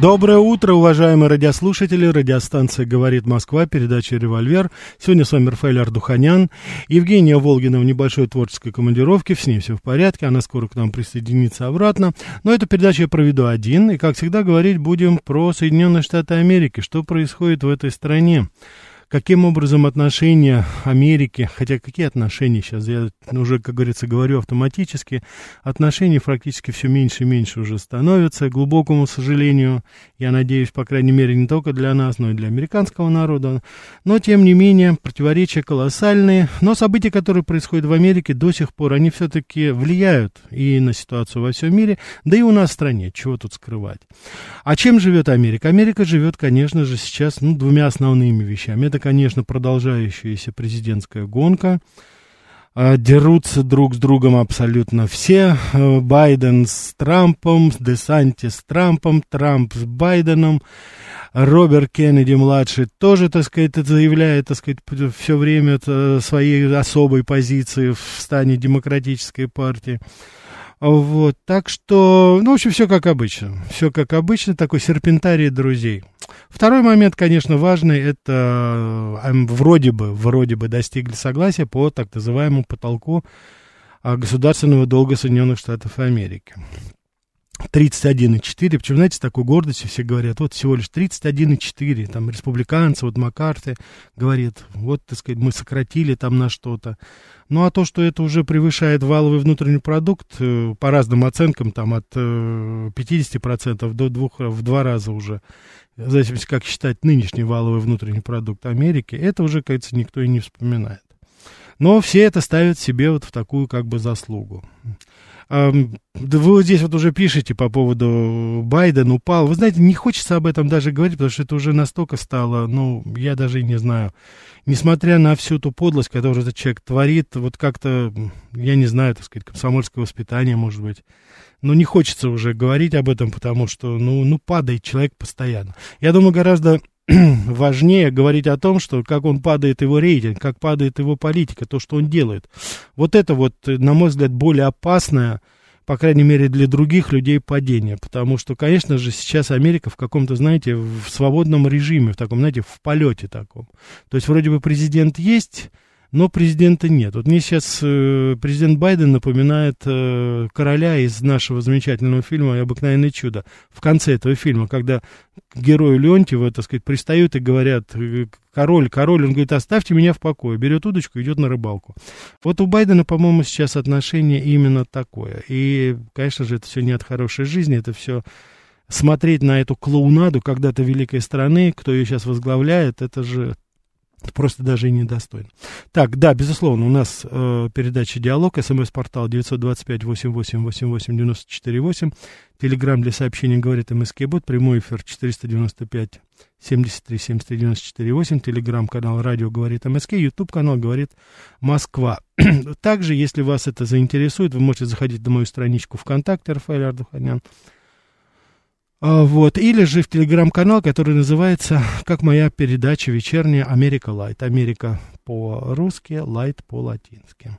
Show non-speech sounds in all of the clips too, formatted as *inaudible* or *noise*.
Доброе утро, уважаемые радиослушатели. Радиостанция «Говорит Москва», передача «Револьвер». Сегодня с вами Рафаэль Ардуханян. Евгения Волгина в небольшой творческой командировке. С ней все в порядке. Она скоро к нам присоединится обратно. Но эту передачу я проведу один. И, как всегда, говорить будем про Соединенные Штаты Америки. Что происходит в этой стране каким образом отношения Америки, хотя какие отношения сейчас, я уже, как говорится, говорю автоматически, отношения практически все меньше и меньше уже становятся, к глубокому сожалению, я надеюсь, по крайней мере, не только для нас, но и для американского народа, но, тем не менее, противоречия колоссальные, но события, которые происходят в Америке до сих пор, они все-таки влияют и на ситуацию во всем мире, да и у нас в стране, чего тут скрывать. А чем живет Америка? Америка живет, конечно же, сейчас ну, двумя основными вещами. Это конечно, продолжающаяся президентская гонка. А, дерутся друг с другом абсолютно все. А, Байден с Трампом, Десанти с Трампом, Трамп с Байденом. Роберт Кеннеди-младший тоже, так сказать, заявляет, так сказать, все время своей особой позиции в стане демократической партии. Вот, так что, ну, в общем, все как обычно. Все как обычно, такой серпентарий друзей. Второй момент, конечно, важный, это э, вроде бы, вроде бы достигли согласия по так называемому потолку а, государственного долга Соединенных Штатов Америки. 31,4, почему, знаете, с такой гордостью все говорят, вот всего лишь 31,4, там, республиканцы, вот Маккарты говорит, вот, так сказать, мы сократили там на что-то. Ну, а то, что это уже превышает валовый внутренний продукт, э, по разным оценкам, там, от 50% э, до двух, в два раза уже, в зависимости, как считать нынешний валовый внутренний продукт Америки, это уже, кажется, никто и не вспоминает. Но все это ставят себе вот в такую, как бы, заслугу. Вы вот здесь вот уже пишете по поводу Байден упал. Вы знаете, не хочется об этом даже говорить, потому что это уже настолько стало, ну, я даже и не знаю. Несмотря на всю ту подлость, которую этот человек творит, вот как-то, я не знаю, так сказать, комсомольское воспитание, может быть. Но не хочется уже говорить об этом, потому что, ну, ну падает человек постоянно. Я думаю, гораздо *clears throat* важнее говорить о том, что как он падает его рейтинг, как падает его политика, то, что он делает. Вот это вот, на мой взгляд, более опасное, по крайней мере, для других людей падение. Потому что, конечно же, сейчас Америка в каком-то, знаете, в свободном режиме, в таком, знаете, в полете таком. То есть вроде бы президент есть, но президента нет. Вот мне сейчас э, президент Байден напоминает э, короля из нашего замечательного фильма «Обыкновенное чудо». В конце этого фильма, когда герою Леонтьева, так сказать, пристают и говорят, э, король, король, он говорит, оставьте меня в покое, берет удочку, идет на рыбалку. Вот у Байдена, по-моему, сейчас отношение именно такое. И, конечно же, это все не от хорошей жизни, это все смотреть на эту клоунаду когда-то великой страны, кто ее сейчас возглавляет, это же просто даже и недостойно. Так, да, безусловно, у нас э, передача «Диалог», смс-портал 925-88-88-94-8, телеграмм для сообщений «Говорит МСК-бот», прямой эфир 495 73 73 94 8, телеграм-канал «Радио говорит МСК», ютуб-канал «Говорит Москва». *clears throat* Также, если вас это заинтересует, вы можете заходить на мою страничку ВКонтакте «Рафаэль Ардуханян», вот. Или же в телеграм-канал, который называется, как моя передача вечерняя «Америка Light». Америка по-русски, Light по-латински.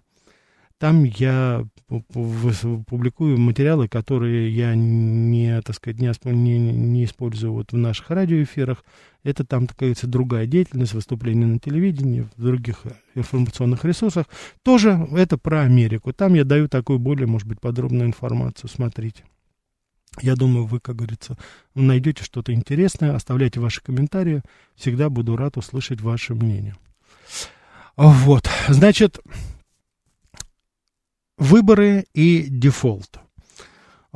Там я публикую материалы, которые я не, так сказать, не, не использую вот в наших радиоэфирах. Это там, так говорится, другая деятельность, выступления на телевидении, в других информационных ресурсах. Тоже это про Америку. Там я даю такую более, может быть, подробную информацию. Смотрите. Я думаю, вы, как говорится, найдете что-то интересное, оставляйте ваши комментарии. Всегда буду рад услышать ваше мнение. Вот, значит, выборы и дефолт.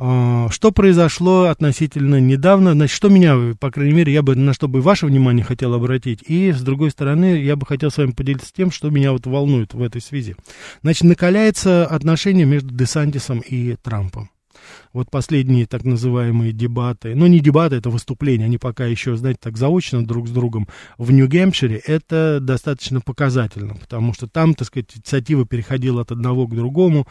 А, что произошло относительно недавно? Значит, что меня, по крайней мере, я бы на что бы ваше внимание хотел обратить. И, с другой стороны, я бы хотел с вами поделиться тем, что меня вот волнует в этой связи. Значит, накаляется отношение между Десантисом и Трампом. Вот последние так называемые дебаты, ну не дебаты, это выступления, они пока еще, знаете, так заочно друг с другом в Нью-Гэмпшире, это достаточно показательно, потому что там, так сказать, инициатива переходила от одного к другому,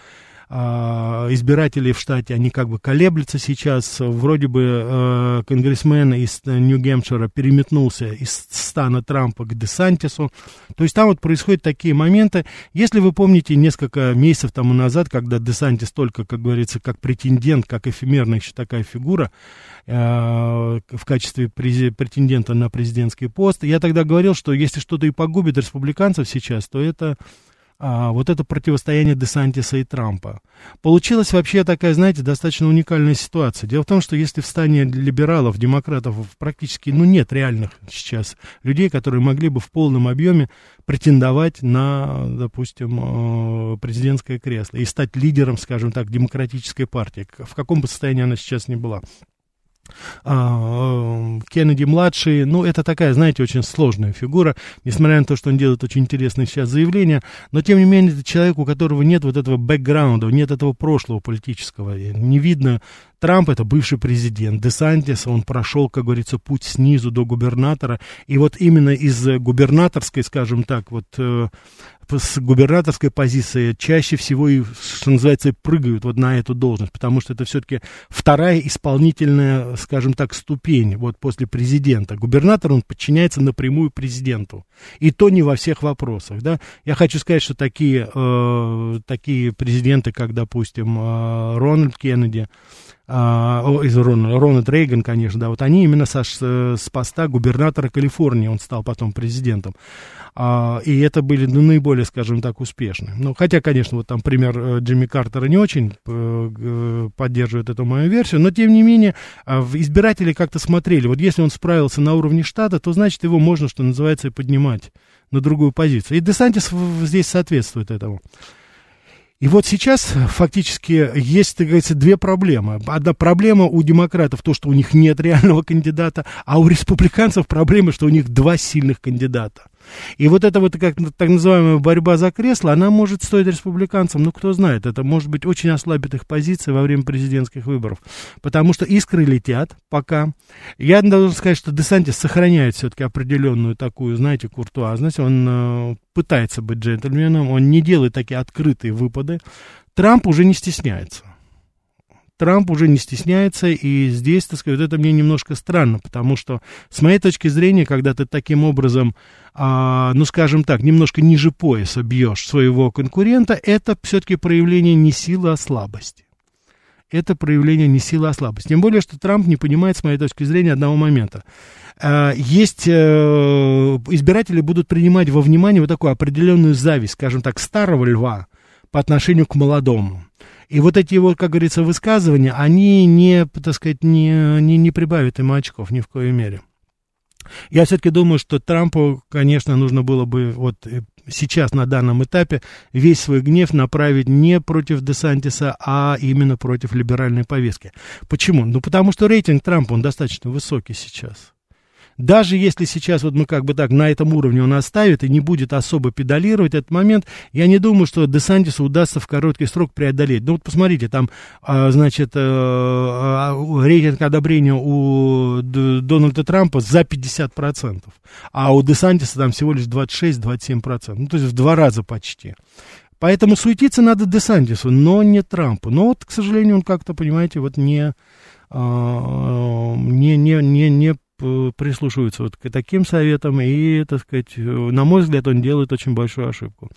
а, избиратели в штате, они как бы колеблются сейчас. Вроде бы э, конгрессмен из Нью-Гэмпшира переметнулся из стана Трампа к Десантису. То есть там вот происходят такие моменты. Если вы помните несколько месяцев тому назад, когда Десантис только, как говорится, как претендент, как эфемерная еще такая фигура, э, в качестве претендента на президентский пост. Я тогда говорил, что если что-то и погубит республиканцев сейчас, то это а, вот это противостояние Десантиса и Трампа. Получилась вообще такая, знаете, достаточно уникальная ситуация. Дело в том, что если в стане либералов, демократов практически, ну, нет реальных сейчас людей, которые могли бы в полном объеме претендовать на, допустим, э, президентское кресло и стать лидером, скажем так, демократической партии, в каком бы состоянии она сейчас ни была. А, Кеннеди младший, ну, это такая, знаете, очень сложная фигура, несмотря на то, что он делает очень интересные сейчас заявления, но, тем не менее, это человек, у которого нет вот этого бэкграунда, нет этого прошлого политического, не видно Трамп это бывший президент, Десантис, он прошел, как говорится, путь снизу до губернатора, и вот именно из губернаторской, скажем так, вот э, с губернаторской позиции чаще всего и, что называется, прыгают вот на эту должность, потому что это все-таки вторая исполнительная, скажем так, ступень вот после президента. Губернатор, он подчиняется напрямую президенту, и то не во всех вопросах, да. Я хочу сказать, что такие, э, такие президенты, как, допустим, э, Рональд Кеннеди, а, из Рональд, Рональд Рейган, конечно, да, вот они именно со, с поста губернатора Калифорнии, он стал потом президентом. А, и это были ну, наиболее, скажем так, успешные. Ну, хотя, конечно, вот там пример э, Джимми Картера не очень э, поддерживает эту мою версию, но, тем не менее, а, избиратели как-то смотрели, вот если он справился на уровне штата, то, значит, его можно, что называется, поднимать на другую позицию. И Десантис здесь соответствует этому. И вот сейчас фактически есть, так говорится, две проблемы. Одна проблема у демократов, то, что у них нет *laughs* реального кандидата, а у республиканцев проблема, что у них два сильных кандидата. И вот эта вот как так называемая борьба за кресло, она может стоить республиканцам, ну кто знает, это может быть очень ослабит их позиции во время президентских выборов. Потому что искры летят пока. Я должен сказать, что Десантис сохраняет все-таки определенную такую, знаете, куртуазность. Он э, пытается быть джентльменом, он не делает такие открытые выпады. Трамп уже не стесняется. Трамп уже не стесняется, и здесь, так сказать, это мне немножко странно, потому что, с моей точки зрения, когда ты таким образом, а, ну, скажем так, немножко ниже пояса бьешь своего конкурента, это все-таки проявление не силы, а слабости. Это проявление не силы, а слабости. Тем более, что Трамп не понимает, с моей точки зрения, одного момента. А, есть э, избиратели будут принимать во внимание вот такую определенную зависть, скажем так, старого льва по отношению к молодому. И вот эти вот, как говорится, высказывания, они не, так сказать, не, не, не прибавят ему очков ни в коей мере. Я все-таки думаю, что Трампу, конечно, нужно было бы вот э, сейчас на данном этапе весь свой гнев направить не против Десантиса, а именно против либеральной повестки. Почему? Ну, потому что рейтинг Трампа, он достаточно высокий сейчас. Даже если сейчас вот мы как бы так на этом уровне он оставит и не будет особо педалировать этот момент, я не думаю, что Десантису удастся в короткий срок преодолеть. Ну вот посмотрите, там, а, значит, э, а, рейтинг одобрения у Дональда Трампа за 50%, а у Десантиса там всего лишь 26-27%, ну то есть в два раза почти. Поэтому суетиться надо Десантису, но не Трампу. Но вот, к сожалению, он как-то, понимаете, вот не, а, не, не, не, не прислушиваются вот к таким советам, и, так сказать, на мой взгляд, он делает очень большую ошибку.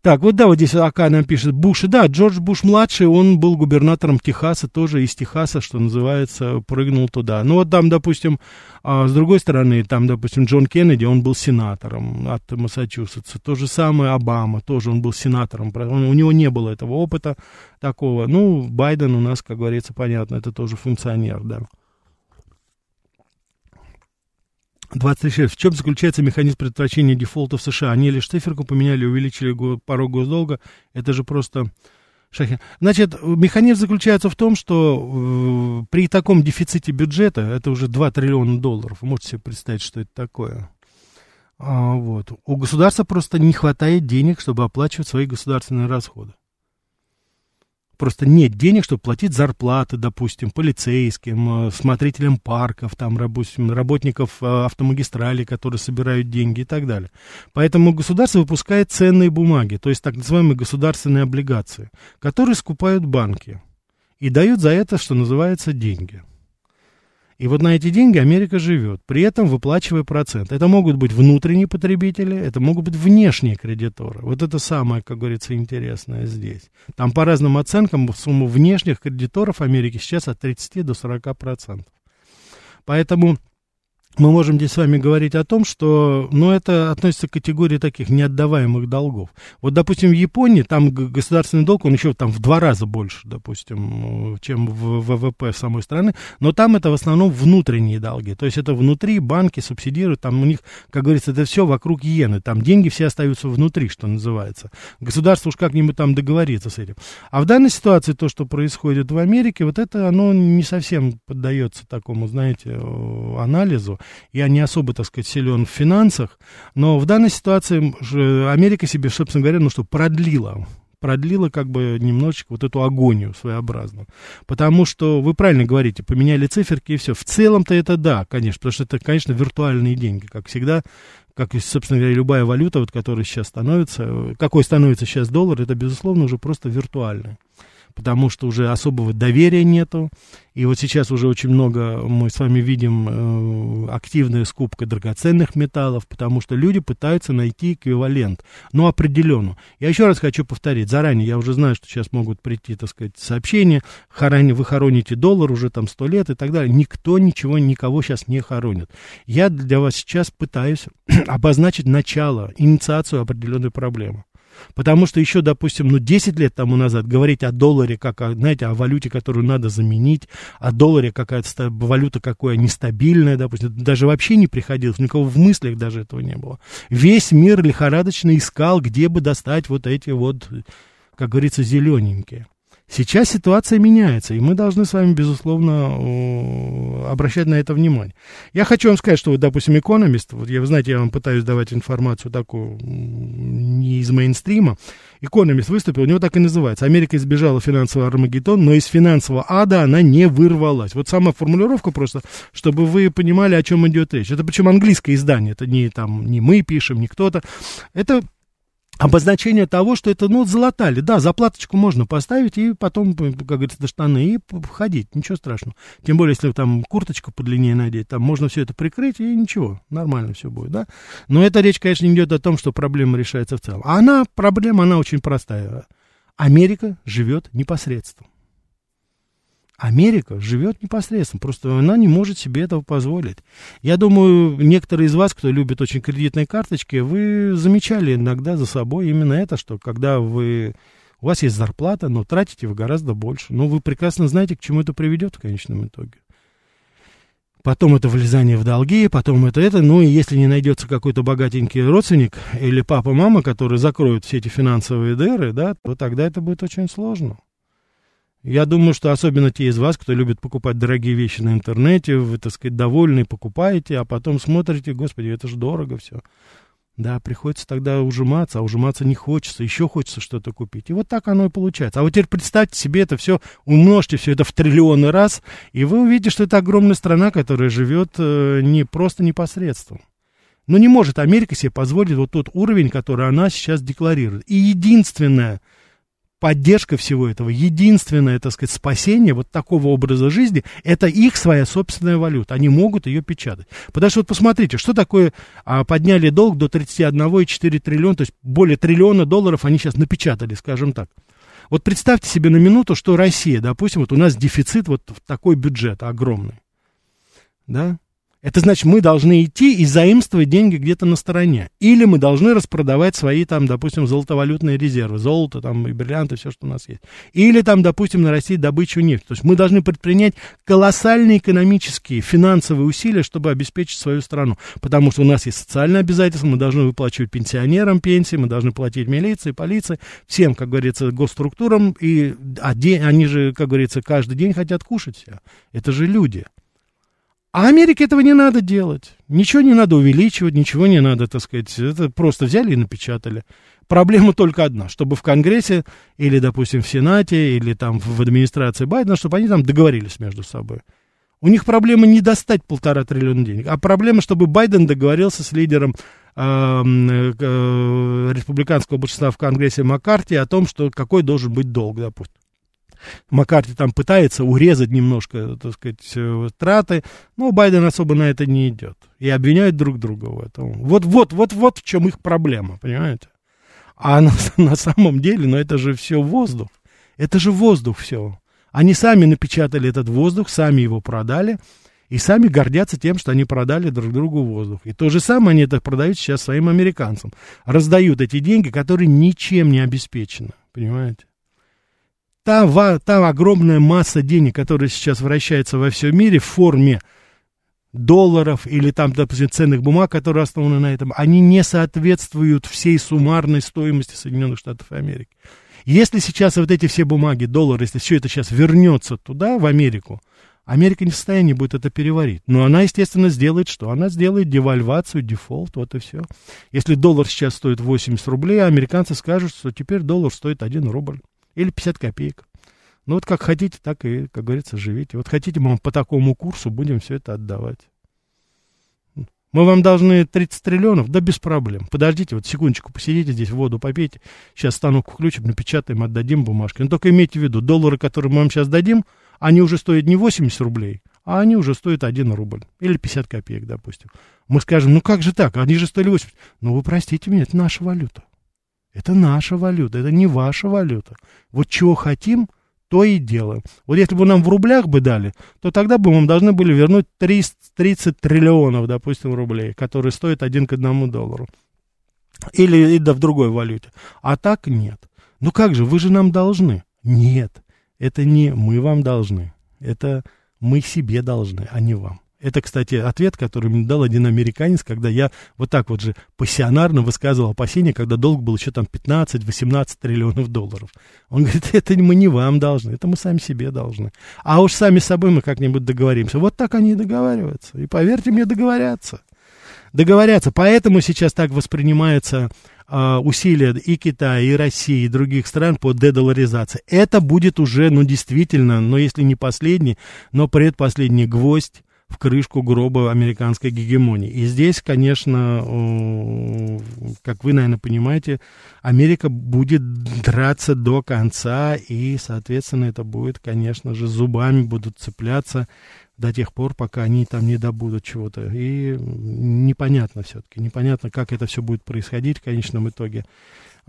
Так, вот да, вот здесь АК нам пишет Буш. Да, Джордж Буш-младший, он был губернатором Техаса, тоже из Техаса, что называется, прыгнул туда. Ну вот там, допустим, а с другой стороны, там, допустим, Джон Кеннеди, он был сенатором от Массачусетса. То же самое Обама, тоже он был сенатором. Он, у него не было этого опыта такого. Ну, Байден у нас, как говорится, понятно, это тоже функционер, да. 26. В чем заключается механизм предотвращения дефолта в США? Они лишь циферку поменяли, увеличили порог госдолга. Это же просто шахи. Значит, механизм заключается в том, что э, при таком дефиците бюджета, это уже 2 триллиона долларов, вы можете себе представить, что это такое. А, вот. У государства просто не хватает денег, чтобы оплачивать свои государственные расходы. Просто нет денег, чтобы платить зарплаты, допустим, полицейским, э, смотрителям парков, там, допустим, работников э, автомагистрали, которые собирают деньги и так далее. Поэтому государство выпускает ценные бумаги, то есть так называемые государственные облигации, которые скупают банки и дают за это, что называется, деньги. И вот на эти деньги Америка живет, при этом выплачивая процент. Это могут быть внутренние потребители, это могут быть внешние кредиторы. Вот это самое, как говорится, интересное здесь. Там по разным оценкам сумма внешних кредиторов Америки сейчас от 30 до 40 процентов. Поэтому мы можем здесь с вами говорить о том, что, ну, это относится к категории таких неотдаваемых долгов. Вот, допустим, в Японии там государственный долг, он еще там в два раза больше, допустим, чем в ВВП самой страны, но там это в основном внутренние долги, то есть это внутри банки субсидируют, там у них, как говорится, это все вокруг иены, там деньги все остаются внутри, что называется. Государство уж как-нибудь там договорится с этим. А в данной ситуации то, что происходит в Америке, вот это, оно не совсем поддается такому, знаете, анализу. Я не особо, так сказать, силен в финансах, но в данной ситуации Америка себе, собственно говоря, ну что, продлила продлила как бы немножечко вот эту агонию своеобразную. Потому что вы правильно говорите, поменяли циферки и все. В целом-то это да, конечно, потому что это, конечно, виртуальные деньги, как всегда, как, собственно говоря, любая валюта, вот, которая сейчас становится, какой становится сейчас доллар, это, безусловно, уже просто виртуальная потому что уже особого доверия нету. И вот сейчас уже очень много мы с вами видим э, активная скупка драгоценных металлов, потому что люди пытаются найти эквивалент, ну, определенно. Я еще раз хочу повторить, заранее, я уже знаю, что сейчас могут прийти, так сказать, сообщения, хорани, вы хороните доллар уже там сто лет и так далее. Никто ничего, никого сейчас не хоронит. Я для вас сейчас пытаюсь *clears throat* обозначить начало, инициацию определенной проблемы. Потому что еще, допустим, ну, 10 лет тому назад говорить о долларе, как, о, знаете, о валюте, которую надо заменить, о долларе какая-то валюта какая нестабильная, допустим, даже вообще не приходилось, никого в мыслях даже этого не было. Весь мир лихорадочно искал, где бы достать вот эти вот, как говорится, зелененькие. Сейчас ситуация меняется, и мы должны с вами, безусловно, обращать на это внимание. Я хочу вам сказать, что, вот, допустим, экономист, вот я, вы знаете, я вам пытаюсь давать информацию такую не из мейнстрима, экономист выступил, у него так и называется. Америка избежала финансового армагеддона, но из финансового ада она не вырвалась. Вот сама формулировка просто, чтобы вы понимали, о чем идет речь. Это причем английское издание, это не, там, не мы пишем, не кто-то. Это обозначение того, что это, ну, золотали. Да, заплаточку можно поставить и потом, как говорится, до штаны и ходить, ничего страшного. Тем более, если там курточку подлиннее надеть, там можно все это прикрыть и ничего, нормально все будет, да. Но эта речь, конечно, не идет о том, что проблема решается в целом. А она, проблема, она очень простая. Америка живет непосредством. Америка живет непосредственно, просто она не может себе этого позволить. Я думаю, некоторые из вас, кто любит очень кредитные карточки, вы замечали иногда за собой именно это, что когда вы, у вас есть зарплата, но тратите вы гораздо больше. Но вы прекрасно знаете, к чему это приведет в конечном итоге. Потом это влезание в долги, потом это это, ну и если не найдется какой-то богатенький родственник или папа-мама, который закроют все эти финансовые дыры, да, то тогда это будет очень сложно. Я думаю, что особенно те из вас, кто любит покупать дорогие вещи на интернете, вы, так сказать, довольны, покупаете, а потом смотрите, господи, это же дорого все. Да, приходится тогда ужиматься, а ужиматься не хочется, еще хочется что-то купить. И вот так оно и получается. А вот теперь представьте себе это все, умножьте все это в триллионы раз, и вы увидите, что это огромная страна, которая живет э, не просто непосредством. Но не может Америка себе позволить вот тот уровень, который она сейчас декларирует. И единственное, поддержка всего этого, единственное, так сказать, спасение вот такого образа жизни, это их своя собственная валюта. Они могут ее печатать. Потому что вот посмотрите, что такое, а, подняли долг до 31,4 триллиона, то есть более триллиона долларов они сейчас напечатали, скажем так. Вот представьте себе на минуту, что Россия, допустим, вот у нас дефицит, вот такой бюджет огромный, да, это значит, мы должны идти и заимствовать деньги где-то на стороне. Или мы должны распродавать свои, там, допустим, золотовалютные резервы, золото, там, и бриллианты, все, что у нас есть. Или, там, допустим, нарастить добычу нефти. То есть мы должны предпринять колоссальные экономические, финансовые усилия, чтобы обеспечить свою страну. Потому что у нас есть социальные обязательства, мы должны выплачивать пенсионерам пенсии, мы должны платить милиции, полиции, всем, как говорится, госструктурам. И а они же, как говорится, каждый день хотят кушать все. Это же люди. А Америке этого не надо делать. Ничего не надо увеличивать, ничего не надо, так сказать. Это просто взяли и напечатали. Проблема только одна, чтобы в Конгрессе или, допустим, в Сенате, или там в администрации Байдена, чтобы они там договорились между собой. У них проблема не достать полтора триллиона денег, а проблема, чтобы Байден договорился с лидером э, э, республиканского большинства в Конгрессе Маккарти о том, что какой должен быть долг, допустим. Маккарти там пытается урезать немножко, так сказать, э, траты, но Байден особо на это не идет. И обвиняют друг друга в этом. Вот, вот, вот, вот в чем их проблема, понимаете? А на, *laughs* на самом деле, ну это же все воздух. Это же воздух все. Они сами напечатали этот воздух, сами его продали, и сами гордятся тем, что они продали друг другу воздух. И то же самое они это продают сейчас своим американцам. Раздают эти деньги, которые ничем не обеспечены. Понимаете? Та, та огромная масса денег, которая сейчас вращается во всем мире в форме долларов или там, допустим, ценных бумаг, которые основаны на этом, они не соответствуют всей суммарной стоимости Соединенных Штатов Америки. Если сейчас вот эти все бумаги, доллары, если все это сейчас вернется туда, в Америку, Америка не в состоянии будет это переварить. Но она, естественно, сделает что? Она сделает девальвацию, дефолт, вот и все. Если доллар сейчас стоит 80 рублей, американцы скажут, что теперь доллар стоит 1 рубль или 50 копеек. Ну вот как хотите, так и, как говорится, живите. Вот хотите, мы вам по такому курсу будем все это отдавать. Мы вам должны 30 триллионов, да без проблем. Подождите, вот секундочку, посидите здесь, воду попейте. Сейчас станок включим, напечатаем, отдадим бумажки. Но только имейте в виду, доллары, которые мы вам сейчас дадим, они уже стоят не 80 рублей, а они уже стоят 1 рубль. Или 50 копеек, допустим. Мы скажем, ну как же так, они же стоили 80. Ну вы простите меня, это наша валюта. Это наша валюта, это не ваша валюта. Вот чего хотим, то и делаем. Вот если бы нам в рублях бы дали, то тогда бы мы должны были вернуть 30, 30 триллионов, допустим, рублей, которые стоят один к одному доллару. Или и да, в другой валюте. А так нет. Ну как же, вы же нам должны. Нет, это не мы вам должны. Это мы себе должны, а не вам. Это, кстати, ответ, который мне дал один американец, когда я вот так вот же пассионарно высказывал опасения, когда долг был еще там 15-18 триллионов долларов. Он говорит, *laughs* это мы не вам должны, это мы сами себе должны. А уж сами собой мы как-нибудь договоримся. Вот так они и договариваются. И поверьте мне, договорятся. Договорятся. Поэтому сейчас так воспринимается Uh, усилия и Китая, и России, и других стран по дедоларизации. Это будет уже, ну, действительно, но если не последний, но предпоследний гвоздь в крышку гроба американской гегемонии. И здесь, конечно, как вы, наверное, понимаете, Америка будет драться до конца, и, соответственно, это будет, конечно же, зубами будут цепляться до тех пор, пока они там не добудут чего-то. И непонятно все-таки, непонятно, как это все будет происходить в конечном итоге.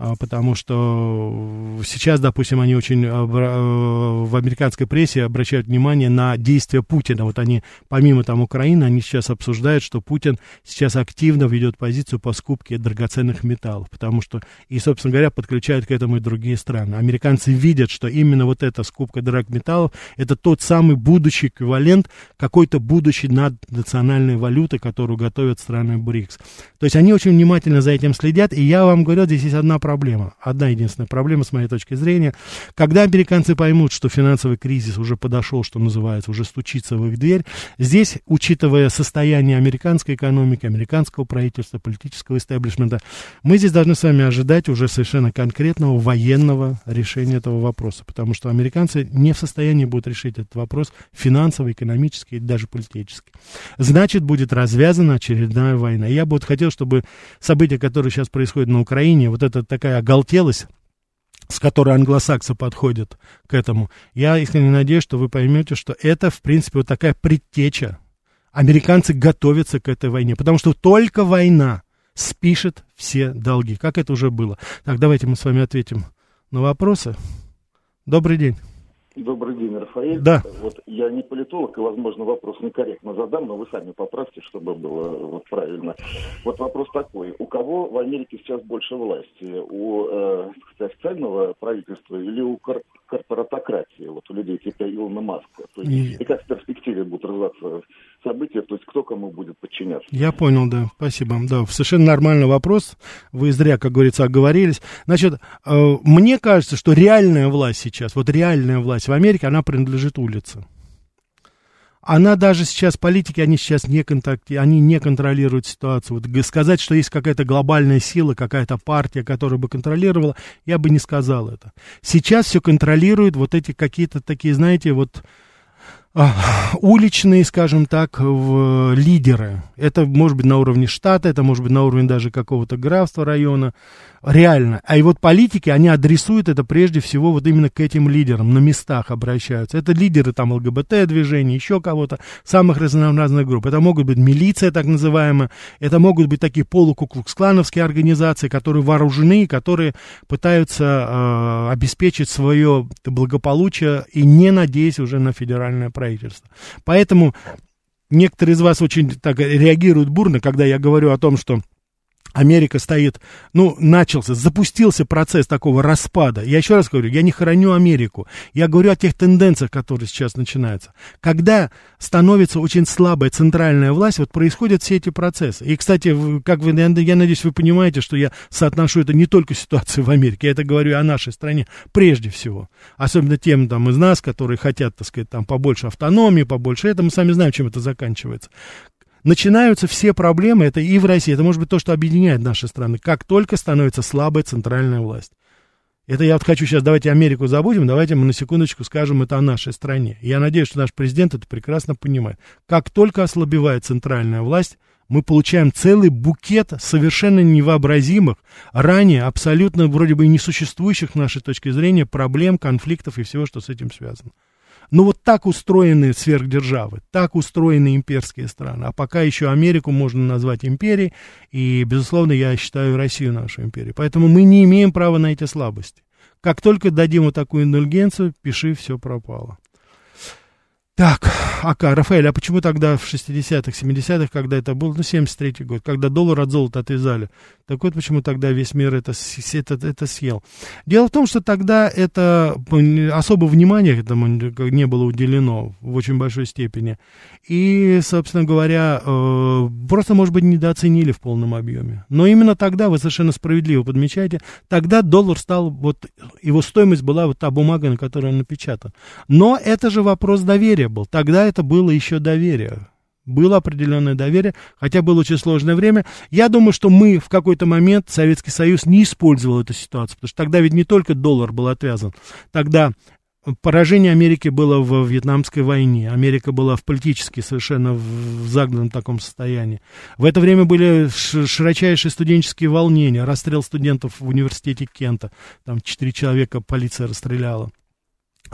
А, потому что сейчас, допустим, они очень э, в американской прессе обращают внимание на действия Путина. Вот они, помимо там Украины, они сейчас обсуждают, что Путин сейчас активно ведет позицию по скупке драгоценных металлов, потому что, и, собственно говоря, подключают к этому и другие страны. Американцы видят, что именно вот эта скупка драгметаллов, это тот самый будущий эквивалент какой-то будущей наднациональной валюты, которую готовят страны БРИКС. То есть они очень внимательно за этим следят, и я вам говорю, здесь есть одна проблема проблема, одна единственная проблема, с моей точки зрения. Когда американцы поймут, что финансовый кризис уже подошел, что называется, уже стучится в их дверь, здесь, учитывая состояние американской экономики, американского правительства, политического истеблишмента, мы здесь должны с вами ожидать уже совершенно конкретного военного решения этого вопроса, потому что американцы не в состоянии будут решить этот вопрос финансово, экономически и даже политически. Значит, будет развязана очередная война. я бы вот хотел, чтобы события, которые сейчас происходят на Украине, вот это такая оголтелость, с которой англосаксы подходят к этому, я искренне надеюсь, что вы поймете, что это, в принципе, вот такая предтеча. Американцы готовятся к этой войне, потому что только война спишет все долги, как это уже было. Так, давайте мы с вами ответим на вопросы. Добрый день. Добрый день, Рафаэль. Да. Вот я не политолог, и, возможно, вопрос некорректно задам, но вы сами поправьте, чтобы было вот правильно. Вот вопрос такой. У кого в Америке сейчас больше власти? У э, официального правительства или у кор- корпоратократии? Вот у людей типа Илона Маска? То есть, и... и как в перспективе будут развиваться события, то есть кто кому будет подчиняться? Я понял, да. Спасибо. Да, совершенно нормальный вопрос. Вы зря, как говорится, оговорились. Значит, э, мне кажется, что реальная власть сейчас, вот реальная власть в Америке, она принадлежит улице. она даже сейчас, политики, они сейчас не, контакти, они не контролируют ситуацию. Вот сказать, что есть какая-то глобальная сила, какая-то партия, которая бы контролировала, я бы не сказал это. Сейчас все контролируют вот эти какие-то такие, знаете, вот уличные, скажем так, в лидеры. Это может быть на уровне штата, это может быть на уровне даже какого-то графства района реально. А и вот политики, они адресуют это прежде всего вот именно к этим лидерам, на местах обращаются. Это лидеры там ЛГБТ-движения, еще кого-то, самых разнообразных групп. Это могут быть милиция так называемая, это могут быть такие полукуклукс-клановские организации, которые вооружены, которые пытаются э, обеспечить свое благополучие и не надеясь уже на федеральное правительство. Поэтому некоторые из вас очень так реагируют бурно, когда я говорю о том, что Америка стоит, ну, начался, запустился процесс такого распада. Я еще раз говорю, я не храню Америку. Я говорю о тех тенденциях, которые сейчас начинаются. Когда становится очень слабая центральная власть, вот происходят все эти процессы. И, кстати, как вы, я надеюсь, вы понимаете, что я соотношу это не только ситуацию в Америке, я это говорю о нашей стране прежде всего. Особенно тем там из нас, которые хотят, так сказать, там побольше автономии, побольше этого. Мы сами знаем, чем это заканчивается начинаются все проблемы, это и в России, это может быть то, что объединяет наши страны, как только становится слабая центральная власть. Это я вот хочу сейчас, давайте Америку забудем, давайте мы на секундочку скажем это о нашей стране. Я надеюсь, что наш президент это прекрасно понимает. Как только ослабевает центральная власть, мы получаем целый букет совершенно невообразимых, ранее абсолютно вроде бы несуществующих, с нашей точки зрения, проблем, конфликтов и всего, что с этим связано. Ну вот так устроены сверхдержавы, так устроены имперские страны. А пока еще Америку можно назвать империей, и, безусловно, я считаю Россию нашу империей. Поэтому мы не имеем права на эти слабости. Как только дадим вот такую индульгенцию, пиши, все пропало. Так, АК, Рафаэль, а почему тогда в 60-х, 70-х, когда это был, ну, 73-й год, когда доллар от золота отвязали, так вот почему тогда весь мир это, это, это съел. Дело в том, что тогда это особо внимания этому не было уделено в очень большой степени. И, собственно говоря, э, просто, может быть, недооценили в полном объеме. Но именно тогда, вы совершенно справедливо подмечаете, тогда доллар стал, вот его стоимость была вот та бумага, на которой он напечатан. Но это же вопрос доверия был. Тогда это было еще доверие. Было определенное доверие, хотя было очень сложное время. Я думаю, что мы в какой-то момент, Советский Союз, не использовал эту ситуацию, потому что тогда ведь не только доллар был отвязан. Тогда Поражение Америки было в Вьетнамской войне. Америка была в политически совершенно в загнанном таком состоянии. В это время были широчайшие студенческие волнения, расстрел студентов в университете Кента. Там четыре человека полиция расстреляла.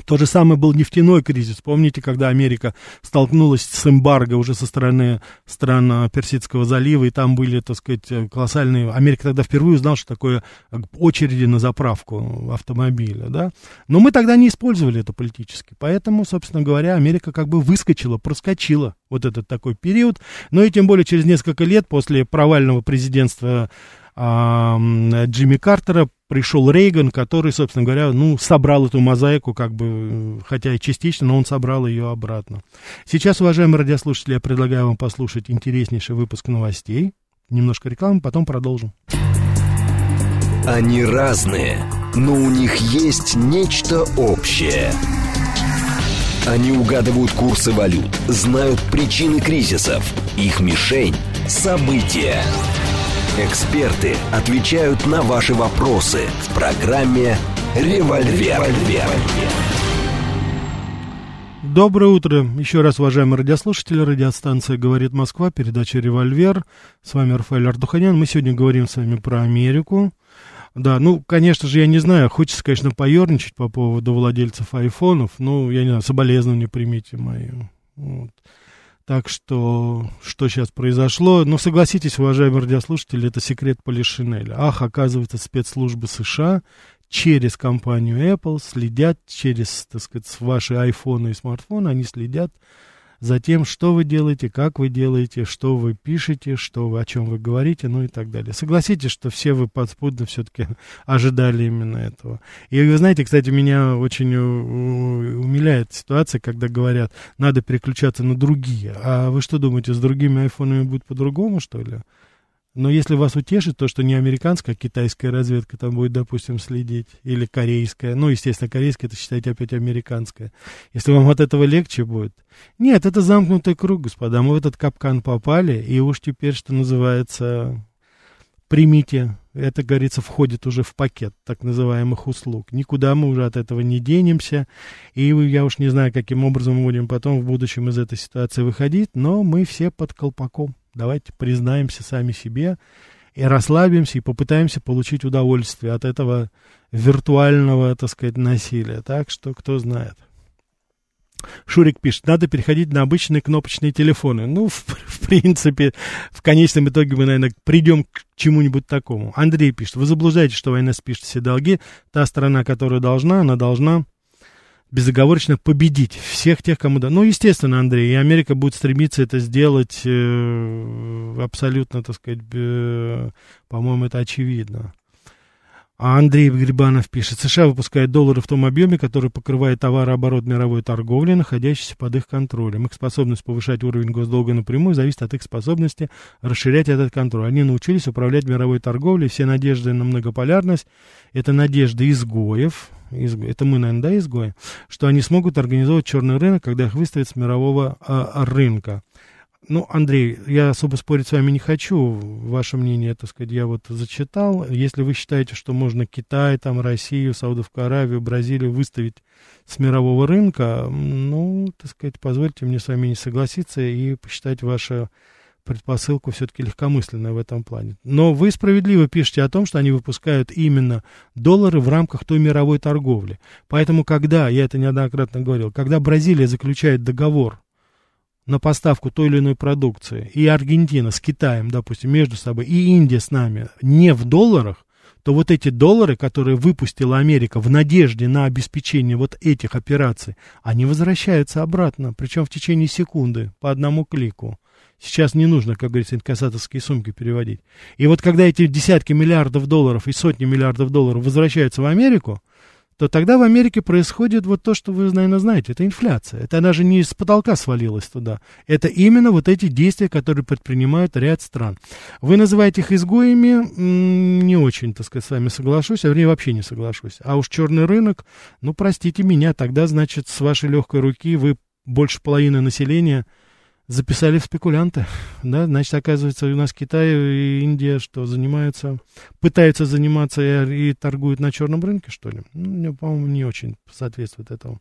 То же самое был нефтяной кризис. Помните, когда Америка столкнулась с эмбарго уже со стороны стран а, Персидского залива, и там были, так сказать, колоссальные... Америка тогда впервые узнала, что такое очереди на заправку автомобиля, да? Но мы тогда не использовали это политически. Поэтому, собственно говоря, Америка как бы выскочила, проскочила вот этот такой период. Но и тем более через несколько лет после провального президентства Джимми Картера пришел Рейган, который, собственно говоря, ну, собрал эту мозаику, как бы, хотя и частично, но он собрал ее обратно. Сейчас, уважаемые радиослушатели, я предлагаю вам послушать интереснейший выпуск новостей. Немножко рекламы, потом продолжим. Они разные, но у них есть нечто общее. Они угадывают курсы валют, знают причины кризисов. Их мишень – события. Эксперты отвечают на ваши вопросы в программе «Револьвер». Доброе утро. Еще раз, уважаемые радиослушатели. Радиостанция «Говорит Москва», передача «Револьвер». С вами Рафаэль Ардуханян. Мы сегодня говорим с вами про Америку. Да, ну, конечно же, я не знаю, хочется, конечно, поерничать по поводу владельцев айфонов. Ну, я не знаю, соболезнования примите мои. Так что, что сейчас произошло? Ну, согласитесь, уважаемые радиослушатели, это секрет Полишинеля. Ах, оказывается, спецслужбы США через компанию Apple следят, через, так сказать, ваши айфоны и смартфоны, они следят за тем, что вы делаете, как вы делаете, что вы пишете, что вы, о чем вы говорите, ну и так далее. Согласитесь, что все вы подспудно все-таки *laughs* ожидали именно этого. И вы знаете, кстати, меня очень умиляет ситуация, когда говорят, надо переключаться на другие. А вы что думаете, с другими айфонами будет по-другому, что ли? Но если вас утешит то, что не американская, а китайская разведка там будет, допустим, следить, или корейская, ну, естественно, корейская, это считайте опять американская, если вам от этого легче будет. Нет, это замкнутый круг, господа, мы в этот капкан попали, и уж теперь, что называется, примите, это, говорится, входит уже в пакет так называемых услуг. Никуда мы уже от этого не денемся, и я уж не знаю, каким образом мы будем потом в будущем из этой ситуации выходить, но мы все под колпаком. Давайте признаемся сами себе и расслабимся, и попытаемся получить удовольствие от этого виртуального, так сказать, насилия. Так что, кто знает. Шурик пишет, надо переходить на обычные кнопочные телефоны. Ну, в, *laughs* в принципе, в конечном итоге мы, наверное, придем к чему-нибудь такому. Андрей пишет, вы заблуждаетесь, что война спишет все долги. Та страна, которая должна, она должна безоговорочно победить всех тех, кому да. Ну, естественно, Андрей, и Америка будет стремиться это сделать э, абсолютно, так сказать, э, по-моему, это очевидно. А Андрей Грибанов пишет, США выпускает доллары в том объеме, который покрывает товарооборот мировой торговли, находящийся под их контролем. Их способность повышать уровень госдолга напрямую зависит от их способности расширять этот контроль. Они научились управлять мировой торговлей, все надежды на многополярность, это надежды изгоев, изго... это мы, наверное, да, изгои, что они смогут организовать черный рынок, когда их выставят с мирового а, рынка. Ну, Андрей, я особо спорить с вами не хочу. Ваше мнение, так сказать, я вот зачитал. Если вы считаете, что можно Китай, там, Россию, Саудовскую Аравию, Бразилию выставить с мирового рынка, ну, так сказать, позвольте мне с вами не согласиться и посчитать вашу предпосылку все-таки легкомысленной в этом плане. Но вы справедливо пишете о том, что они выпускают именно доллары в рамках той мировой торговли. Поэтому, когда, я это неоднократно говорил, когда Бразилия заключает договор на поставку той или иной продукции, и Аргентина с Китаем, допустим, между собой, и Индия с нами не в долларах, то вот эти доллары, которые выпустила Америка в надежде на обеспечение вот этих операций, они возвращаются обратно, причем в течение секунды, по одному клику. Сейчас не нужно, как говорится, инкассаторские сумки переводить. И вот когда эти десятки миллиардов долларов и сотни миллиардов долларов возвращаются в Америку, то тогда в Америке происходит вот то, что вы, наверное, знаете. Это инфляция. Это она же не с потолка свалилась туда. Это именно вот эти действия, которые предпринимают ряд стран. Вы называете их изгоями, не очень, так сказать, с вами соглашусь, а вернее вообще не соглашусь. А уж черный рынок, ну, простите меня, тогда, значит, с вашей легкой руки вы больше половины населения записали в спекулянты, да, значит, оказывается, у нас Китай и Индия, что занимаются, пытаются заниматься и, и торгуют на черном рынке, что ли? Ну, по-моему, не очень соответствует этому.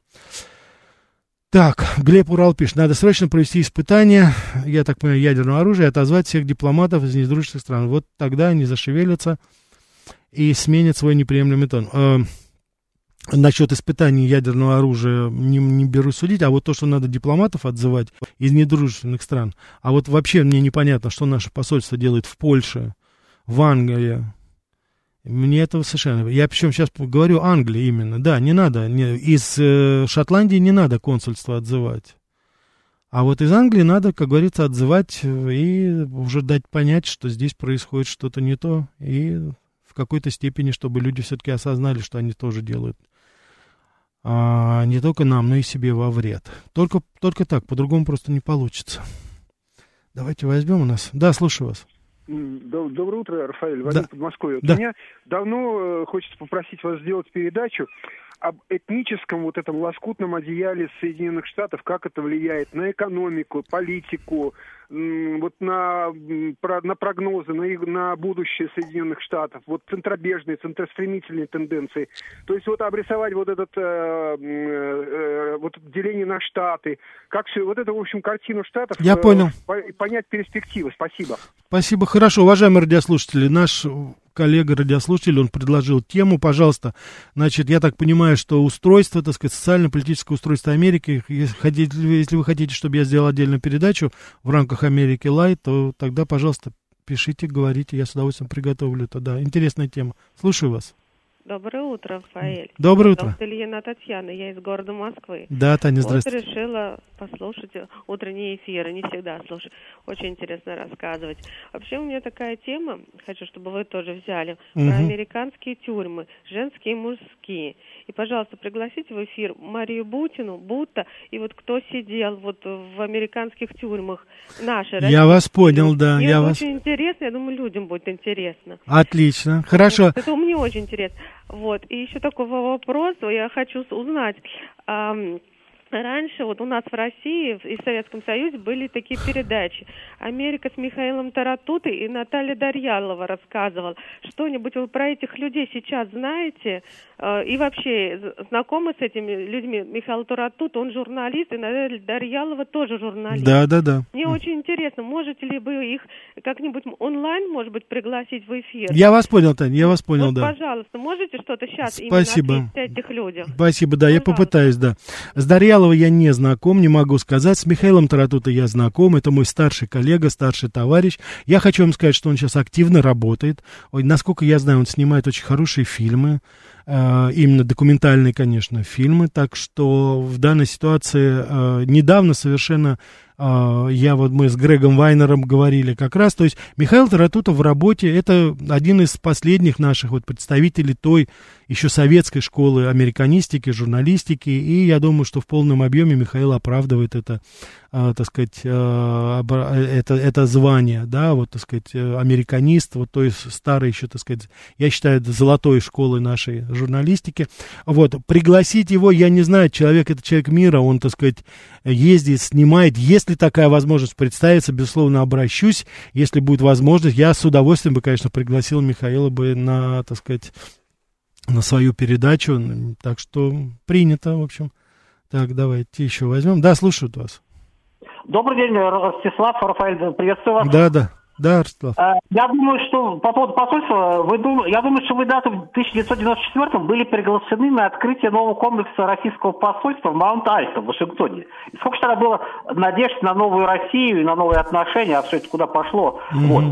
Так, Глеб Урал пишет, надо срочно провести испытания, я так понимаю, ядерного оружия, отозвать всех дипломатов из недружественных стран. Вот тогда они зашевелятся и сменят свой неприемлемый тон. Насчет испытаний ядерного оружия не, не беру судить, а вот то, что надо дипломатов отзывать из недружественных стран, а вот вообще мне непонятно, что наше посольство делает в Польше, в Англии. Мне этого совершенно... Я причем сейчас говорю Англия именно. Да, не надо. Не, из э, Шотландии не надо консульство отзывать. А вот из Англии надо, как говорится, отзывать и уже дать понять, что здесь происходит что-то не то. И в какой-то степени, чтобы люди все-таки осознали, что они тоже делают а, не только нам, но и себе во вред. Только, только так, по-другому просто не получится. Давайте возьмем у нас. Да, слушаю вас. Доброе утро, Рафаэль, Вадим да. Подмосковье. Вот да. Меня давно э, хочется попросить вас сделать передачу об этническом вот этом лоскутном одеяле Соединенных Штатов, как это влияет на экономику, политику, вот на, на прогнозы, на, на будущее Соединенных Штатов, вот центробежные, центростремительные тенденции. То есть вот обрисовать вот этот э, э, вот деление на штаты, как все, вот это, в общем, картину штатов. Я э, понял. Понять перспективы. Спасибо. Спасибо. Хорошо, уважаемые радиослушатели, наш коллега радиослушатель, он предложил тему, пожалуйста. Значит, я так понимаю, что устройство, так сказать, социально-политическое устройство Америки, если, если вы хотите, чтобы я сделал отдельную передачу в рамках Америки Лайт, то тогда, пожалуйста, пишите, говорите, я с удовольствием приготовлю это. Да, интересная тема. Слушаю вас. Доброе утро, Рафаэль. Доброе утро. Ильина Татьяна, я из города Москвы. Да, Таня, здравствуйте. Вот решила послушать утренние эфиры, не всегда слушаю. Очень интересно рассказывать. Вообще у меня такая тема, хочу, чтобы вы тоже взяли, угу. про американские тюрьмы, женские и мужские. И, пожалуйста, пригласите в эфир Марию Бутину, Будта, и вот кто сидел вот в американских тюрьмах, наши. Я вас понял, да. Мне я это вас... очень интересно, я думаю, людям будет интересно. Отлично, хорошо. Это мне очень интересно. Вот, и еще такой вопрос, я хочу узнать, Раньше вот у нас в России и в Советском Союзе были такие передачи. Америка с Михаилом Таратутой и Наталья Дарьялова рассказывала. Что-нибудь вы про этих людей сейчас знаете? Э, и вообще знакомы с этими людьми? Михаил Таратут, он журналист, и Наталья Дарьялова тоже журналист. Да, да, да. Мне очень интересно, можете ли вы их как-нибудь онлайн, может быть, пригласить в эфир? Я вас понял, Таня, я вас понял, вот, да. пожалуйста, можете что-то сейчас Спасибо. именно этих людях? Спасибо, да, пожалуйста. я попытаюсь, да. С Дарьяловой Михайлова я не знаком, не могу сказать. С Михаилом Таратута я знаком, это мой старший коллега, старший товарищ. Я хочу вам сказать, что он сейчас активно работает. Ой, насколько я знаю, он снимает очень хорошие фильмы, э, именно документальные, конечно, фильмы. Так что в данной ситуации э, недавно совершенно я вот мы с Грегом Вайнером говорили как раз, то есть Михаил Таратутов в работе это один из последних наших вот представителей той еще советской школы американистики, журналистики, и я думаю, что в полном объеме Михаил оправдывает это, э, так сказать, э, это, это звание, да, вот, так сказать, американист, вот той старой еще, так сказать, я считаю, золотой школы нашей журналистики. Вот, пригласить его, я не знаю, человек, это человек мира, он, так сказать, ездит, снимает, если такая возможность представится, безусловно, обращусь, если будет возможность, я с удовольствием бы, конечно, пригласил Михаила бы на, так сказать, на свою передачу. Так что принято, в общем. Так, давайте еще возьмем. Да, слушают вас. Добрый день, Ростислав, Рафаэль, приветствую вас. Да, да. Да, Ростислав. Э, я думаю, что по поводу посольства, вы дум... я думаю, что вы дату в 1994 были приглашены на открытие нового комплекса российского посольства в Маунт-Альто в Вашингтоне. И сколько тогда было надежд на новую Россию и на новые отношения, а все это куда пошло. Mm-hmm. Вот.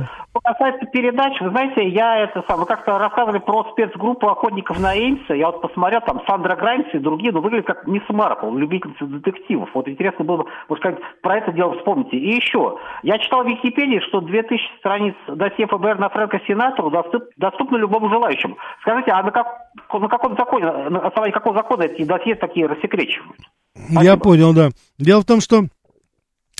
Касается передач, вы знаете, я это сам, вы как-то рассказывали про спецгруппу охотников на Эймса, я вот посмотрел, там Сандра Граймс и другие, но выглядят как не Маркл, любительницы детективов. Вот интересно было бы, может, как про это дело вспомните. И еще, я читал в Википедии, что 2000 страниц досье ФБР на Фрэнка Сенатору доступ, доступны любому желающему. Скажите, а на, как, на каком законе, на основании какого закона эти досье такие рассекречивают? Я понял, да. Дело в том, что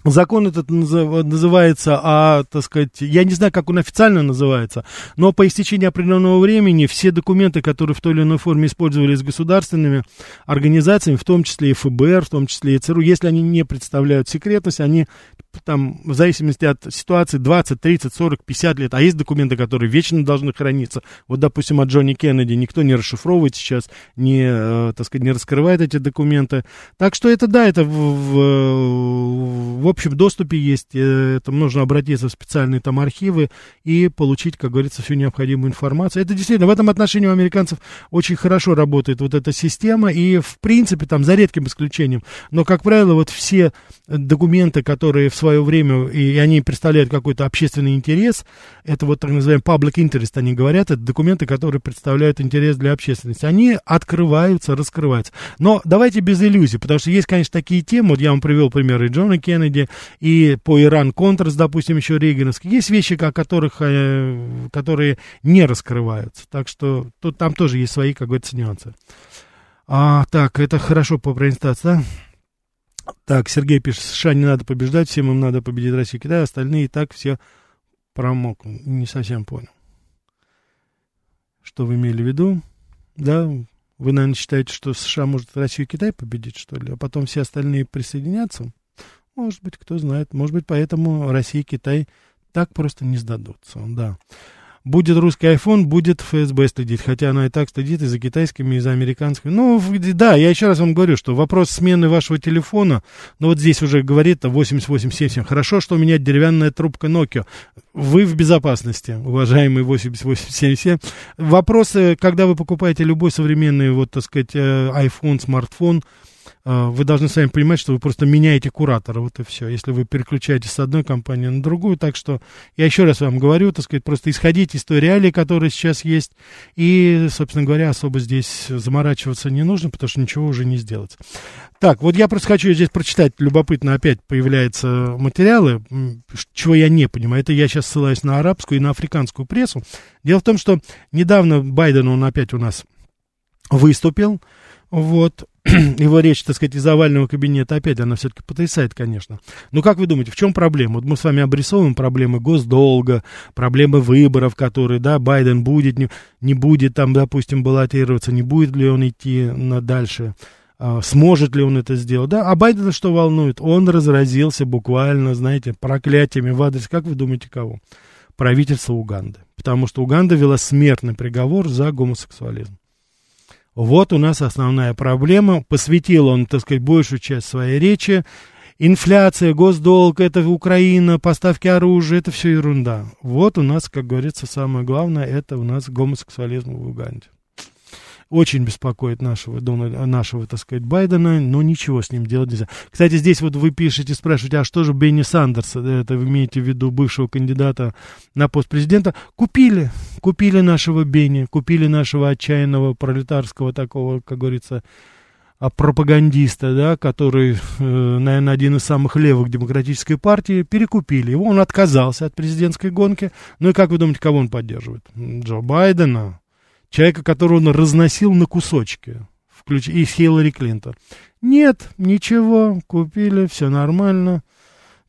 Закон этот называется, а, так сказать, я не знаю, как он официально называется, но по истечении определенного времени все документы, которые в той или иной форме использовались государственными организациями, в том числе и ФБР, в том числе и ЦРУ, если они не представляют секретность, они там, в зависимости от ситуации, 20, 30, 40, 50 лет, а есть документы, которые вечно должны храниться. Вот, допустим, от Джонни Кеннеди никто не расшифровывает сейчас, не, э, так сказать, не раскрывает эти документы. Так что это, да, это в, в, в общем доступе есть, э, это нужно обратиться в специальные там архивы и получить, как говорится, всю необходимую информацию. Это действительно, в этом отношении у американцев очень хорошо работает вот эта система, и в принципе, там, за редким исключением, но, как правило, вот все документы, которые в свое время, и они представляют какой-то общественный интерес, это вот так называемый public interest, они говорят, это документы, которые представляют интерес для общественности, они открываются, раскрываются. Но давайте без иллюзий, потому что есть, конечно, такие темы, вот я вам привел примеры Джона Кеннеди, и по Иран-Контрас, допустим, еще Рейгановский. Есть вещи, о которых, э, которые не раскрываются. Так что тут, там тоже есть свои, как говорится, нюансы. А, так, это хорошо по презентации, да? Так, Сергей пишет, США не надо побеждать, всем им надо победить Россию и Китай, остальные и так все промокнут. Не совсем понял. Что вы имели в виду? Да, вы, наверное, считаете, что США может Россию и Китай победить, что ли, а потом все остальные присоединятся? Может быть, кто знает. Может быть, поэтому Россия и Китай так просто не сдадутся. Да. Будет русский iPhone, будет ФСБ следить, хотя она и так следит и за китайскими, и за американскими. Ну, да, я еще раз вам говорю, что вопрос смены вашего телефона, ну вот здесь уже говорит 8877. Хорошо, что у меня деревянная трубка Nokia. Вы в безопасности, уважаемый 8877. Вопросы, когда вы покупаете любой современный, вот, так сказать, э, iPhone, смартфон, вы должны сами понимать, что вы просто меняете куратора, вот и все. Если вы переключаетесь с одной компании на другую, так что я еще раз вам говорю, так сказать, просто исходите из той реалии, которая сейчас есть, и, собственно говоря, особо здесь заморачиваться не нужно, потому что ничего уже не сделать. Так, вот я просто хочу здесь прочитать, любопытно опять появляются материалы, чего я не понимаю. Это я сейчас ссылаюсь на арабскую и на африканскую прессу. Дело в том, что недавно Байден, он опять у нас выступил, вот, *clears throat* его речь, так сказать, из овального кабинета, опять она все-таки потрясает, конечно. Но как вы думаете, в чем проблема? Вот мы с вами обрисовываем проблемы госдолга, проблемы выборов, которые, да, Байден будет, не, не будет там, допустим, баллотироваться, не будет ли он идти на дальше, а, сможет ли он это сделать, да. А Байдена что волнует? Он разразился буквально, знаете, проклятиями в адрес, как вы думаете, кого? Правительство Уганды. Потому что Уганда вела смертный приговор за гомосексуализм. Вот у нас основная проблема. Посвятил он, так сказать, большую часть своей речи. Инфляция, госдолг, это Украина, поставки оружия, это все ерунда. Вот у нас, как говорится, самое главное, это у нас гомосексуализм в Уганде очень беспокоит нашего, Дональда, нашего, так сказать, Байдена, но ничего с ним делать нельзя. Кстати, здесь вот вы пишете, спрашиваете, а что же Бенни Сандерса, это вы имеете в виду бывшего кандидата на пост президента, купили, купили нашего Бенни, купили нашего отчаянного пролетарского такого, как говорится, а, пропагандиста, да, который, э, наверное, один из самых левых демократической партии, перекупили его. Он отказался от президентской гонки. Ну и как вы думаете, кого он поддерживает? Джо Байдена, человека, которого он разносил на кусочки, включ... и Хиллари Клинтон. Нет, ничего, купили, все нормально,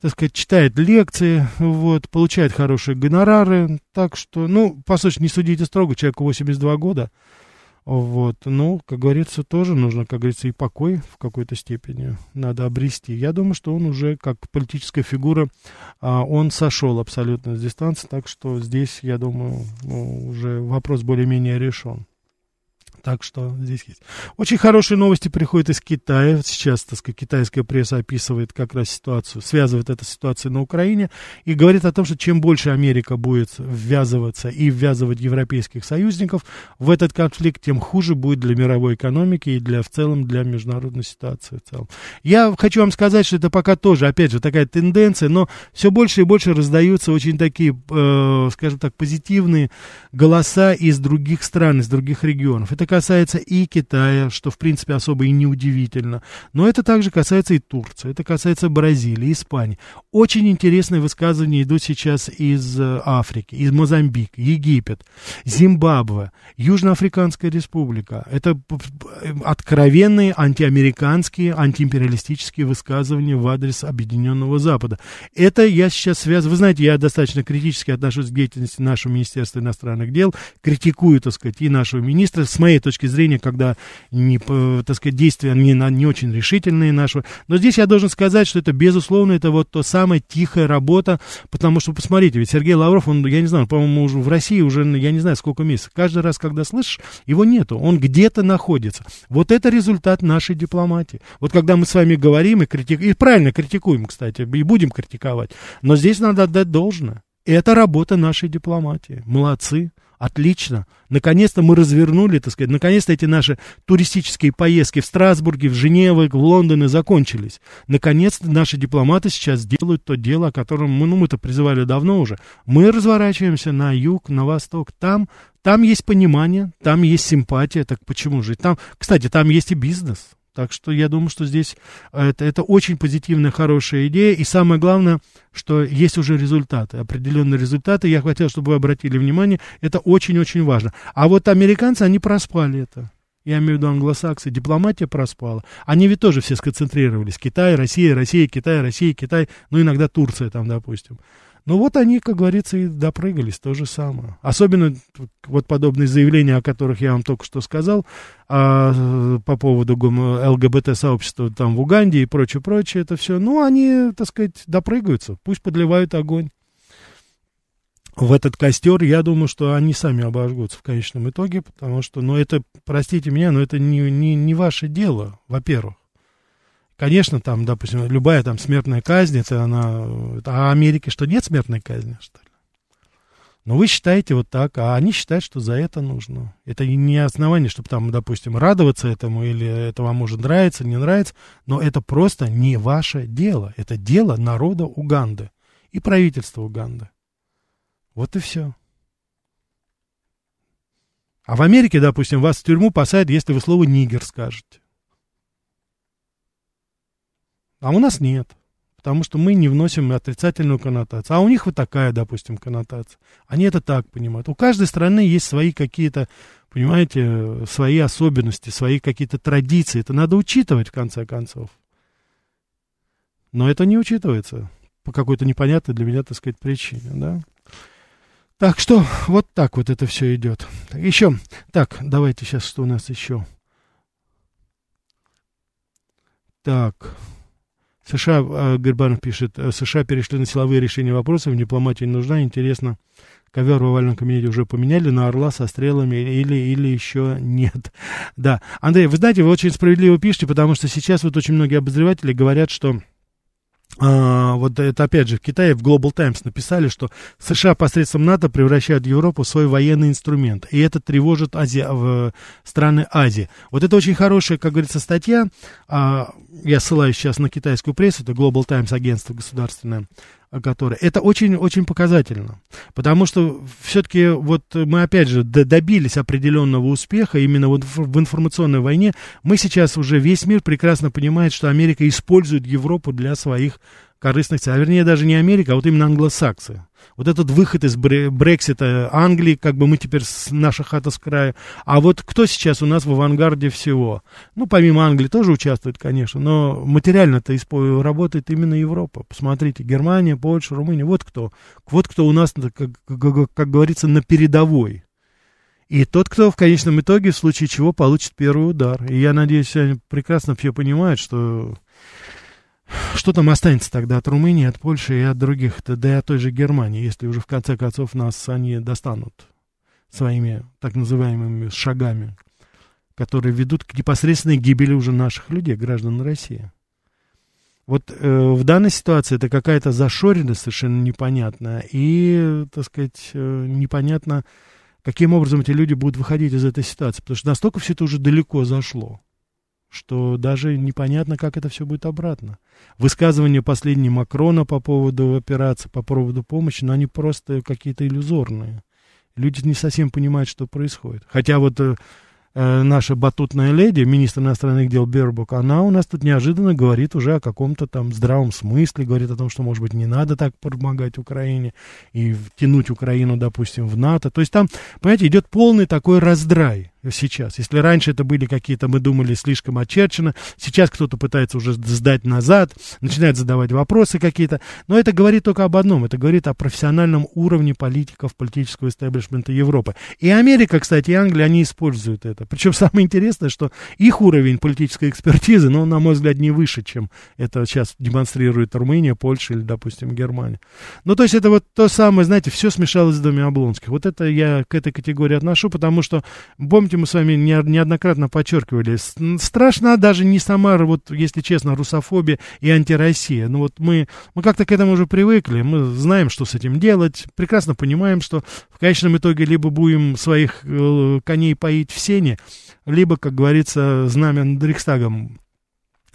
так сказать, читает лекции, вот, получает хорошие гонорары, так что, ну, по сути, не судите строго, человеку 82 года, вот, ну, как говорится, тоже нужно, как говорится, и покой в какой-то степени надо обрести. Я думаю, что он уже как политическая фигура, а, он сошел абсолютно с дистанции, так что здесь, я думаю, ну, уже вопрос более-менее решен. Так что здесь есть. Очень хорошие новости приходят из Китая. Сейчас, так сказать, китайская пресса описывает как раз ситуацию, связывает эту ситуацию на Украине и говорит о том, что чем больше Америка будет ввязываться и ввязывать европейских союзников в этот конфликт, тем хуже будет для мировой экономики и для, в целом для международной ситуации в целом. Я хочу вам сказать, что это пока тоже, опять же, такая тенденция, но все больше и больше раздаются очень такие, э, скажем так, позитивные голоса из других стран, из других регионов. Это касается и Китая, что, в принципе, особо и не удивительно. Но это также касается и Турции, это касается Бразилии, Испании. Очень интересные высказывания идут сейчас из э, Африки, из Мозамбика, Египет, Зимбабве, Южноафриканская республика. Это откровенные антиамериканские, антиимпериалистические высказывания в адрес Объединенного Запада. Это я сейчас связываю... Вы знаете, я достаточно критически отношусь к деятельности нашего Министерства иностранных дел, критикую, так сказать, и нашего министра. С моей точки зрения, когда, не, так сказать, действия не, не очень решительные наши. Но здесь я должен сказать, что это, безусловно, это вот то самая тихая работа, потому что, посмотрите, ведь Сергей Лавров, он, я не знаю, по-моему, уже в России уже, я не знаю, сколько месяцев. Каждый раз, когда слышишь, его нету, он где-то находится. Вот это результат нашей дипломатии. Вот когда мы с вами говорим и критикуем, и правильно критикуем, кстати, и будем критиковать, но здесь надо отдать должное. Это работа нашей дипломатии. Молодцы. Отлично. Наконец-то мы развернули, так сказать, наконец-то эти наши туристические поездки в Страсбурге, в Женеву, в Лондоне закончились. Наконец-то наши дипломаты сейчас делают то дело, о котором мы, ну, мы-то призывали давно уже. Мы разворачиваемся на юг, на восток. Там, там есть понимание, там есть симпатия. Так почему же? Там, кстати, там есть и бизнес. Так что я думаю, что здесь это, это очень позитивная, хорошая идея. И самое главное, что есть уже результаты, определенные результаты. Я хотел, чтобы вы обратили внимание, это очень-очень важно. А вот американцы, они проспали это. Я имею в виду англосаксы, дипломатия проспала. Они ведь тоже все сконцентрировались. Китай, Россия, Россия, Китай, Россия, Китай, ну иногда Турция там, допустим. Ну вот они, как говорится, и допрыгались, то же самое. Особенно вот подобные заявления, о которых я вам только что сказал, а, по поводу ЛГБТ-сообщества там в Уганде и прочее, прочее, это все, ну, они, так сказать, допрыгаются, пусть подливают огонь в этот костер, я думаю, что они сами обожгутся в конечном итоге, потому что, ну, это, простите меня, но это не, не, не ваше дело, во-первых. Конечно, там, допустим, любая там смертная казнь, это она... А Америке что, нет смертной казни, что ли? Но вы считаете вот так, а они считают, что за это нужно. Это не основание, чтобы там, допустим, радоваться этому, или это вам может нравиться, не нравится, но это просто не ваше дело. Это дело народа Уганды и правительства Уганды. Вот и все. А в Америке, допустим, вас в тюрьму посадят, если вы слово «нигер» скажете. А у нас нет потому что мы не вносим отрицательную коннотацию. А у них вот такая, допустим, коннотация. Они это так понимают. У каждой страны есть свои какие-то, понимаете, свои особенности, свои какие-то традиции. Это надо учитывать, в конце концов. Но это не учитывается по какой-то непонятной для меня, так сказать, причине, да. Так что вот так вот это все идет. Еще, так, давайте сейчас, что у нас еще? Так, США, э, Гербанов пишет, э, США перешли на силовые решения вопросов, дипломатия не нужна, интересно, ковер в овальном кабинете уже поменяли на орла со стрелами или, или еще нет. *laughs* Да, Андрей, вы знаете, вы очень справедливо пишете, потому что сейчас вот очень многие обозреватели говорят, что а, вот это опять же в Китае в Global Times написали, что США посредством НАТО превращают Европу в свой военный инструмент, и это тревожит Азия, в страны Азии. Вот это очень хорошая, как говорится, статья, а, я ссылаюсь сейчас на китайскую прессу, это Global Times агентство государственное, которое, это очень-очень показательно, потому что все-таки вот мы опять же добились определенного успеха именно вот в информационной войне. Мы сейчас уже весь мир прекрасно понимает, что Америка использует Европу для своих корыстных целей, а вернее даже не Америка, а вот именно англосаксы. Вот этот выход из Брексита Англии, как бы мы теперь с наша хата с края. А вот кто сейчас у нас в авангарде всего? Ну, помимо Англии тоже участвует, конечно, но материально-то работает именно Европа. Посмотрите, Германия, Польша, Румыния, вот кто. Вот кто у нас, как, как, как говорится, на передовой. И тот, кто в конечном итоге, в случае чего, получит первый удар. И я надеюсь, они прекрасно все понимают, что что там останется тогда от Румынии, от Польши и от других, да и от той же Германии, если уже в конце концов нас они достанут своими так называемыми шагами, которые ведут к непосредственной гибели уже наших людей, граждан России. Вот э, в данной ситуации это какая-то зашоренность совершенно непонятная, и, так сказать, э, непонятно, каким образом эти люди будут выходить из этой ситуации, потому что настолько все это уже далеко зашло что даже непонятно, как это все будет обратно. Высказывания последние Макрона по поводу операции, по поводу помощи, но они просто какие-то иллюзорные. Люди не совсем понимают, что происходит. Хотя вот э, э, наша батутная леди, министр иностранных дел Бербук, она у нас тут неожиданно говорит уже о каком-то там здравом смысле, говорит о том, что, может быть, не надо так помогать Украине и тянуть Украину, допустим, в НАТО. То есть там, понимаете, идет полный такой раздрай сейчас. Если раньше это были какие-то, мы думали, слишком очерчено, сейчас кто-то пытается уже сдать назад, начинает задавать вопросы какие-то. Но это говорит только об одном. Это говорит о профессиональном уровне политиков, политического истеблишмента Европы. И Америка, кстати, и Англия, они используют это. Причем *laughs* самое интересное, что их уровень политической экспертизы, ну, на мой взгляд, не выше, чем это сейчас демонстрирует Румыния, Польша или, допустим, Германия. Ну, то есть это вот то самое, знаете, все смешалось в доме Облонских. Вот это я к этой категории отношу, потому что, помните, помните, мы с вами неоднократно подчеркивали, страшна даже не сама, вот, если честно, русофобия и антироссия. Ну вот мы, мы как-то к этому уже привыкли, мы знаем, что с этим делать, прекрасно понимаем, что в конечном итоге либо будем своих э, коней поить в сене, либо, как говорится, знамя над Рейхстагом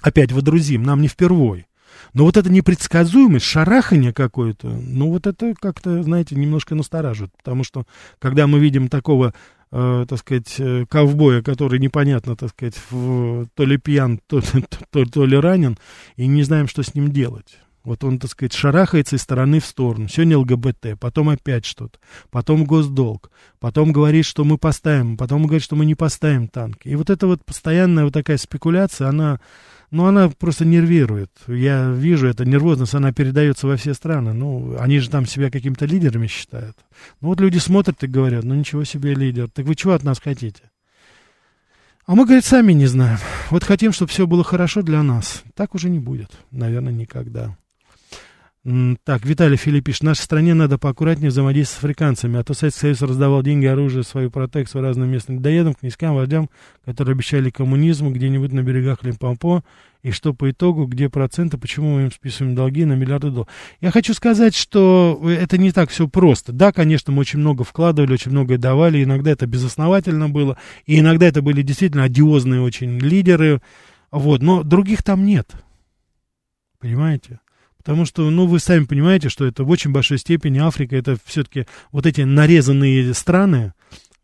опять водрузим, нам не впервой. Но вот эта непредсказуемость, шарахание какое-то, ну вот это как-то, знаете, немножко настораживает, потому что когда мы видим такого э, так сказать, э, ковбоя, который непонятно, так сказать, в, то ли пьян, то, *laughs* то, то, то ли ранен, и не знаем, что с ним делать. Вот он, так сказать, шарахается из стороны в сторону. Сегодня ЛГБТ, потом опять что-то, потом госдолг, потом говорит, что мы поставим, потом говорит, что мы не поставим танки. И вот эта вот постоянная вот такая спекуляция, она ну, она просто нервирует. Я вижу, эта нервозность, она передается во все страны. Ну, они же там себя какими-то лидерами считают. Ну, вот люди смотрят и говорят, ну, ничего себе лидер. Так вы чего от нас хотите? А мы, говорит, сами не знаем. Вот хотим, чтобы все было хорошо для нас. Так уже не будет. Наверное, никогда. Так, Виталий Филипп пишет, нашей стране надо поаккуратнее взаимодействовать с африканцами, а то Советский Союз раздавал деньги, оружие, свою протекцию разным местным людоедам, князькам, вождям, которые обещали коммунизм где-нибудь на берегах Лимпомпо, и что по итогу, где проценты, почему мы им списываем долги на миллиарды долларов. Я хочу сказать, что это не так все просто. Да, конечно, мы очень много вкладывали, очень многое давали, иногда это безосновательно было, и иногда это были действительно одиозные очень лидеры, вот, но других там нет. Понимаете? Потому что, ну, вы сами понимаете, что это в очень большой степени Африка, это все-таки вот эти нарезанные страны,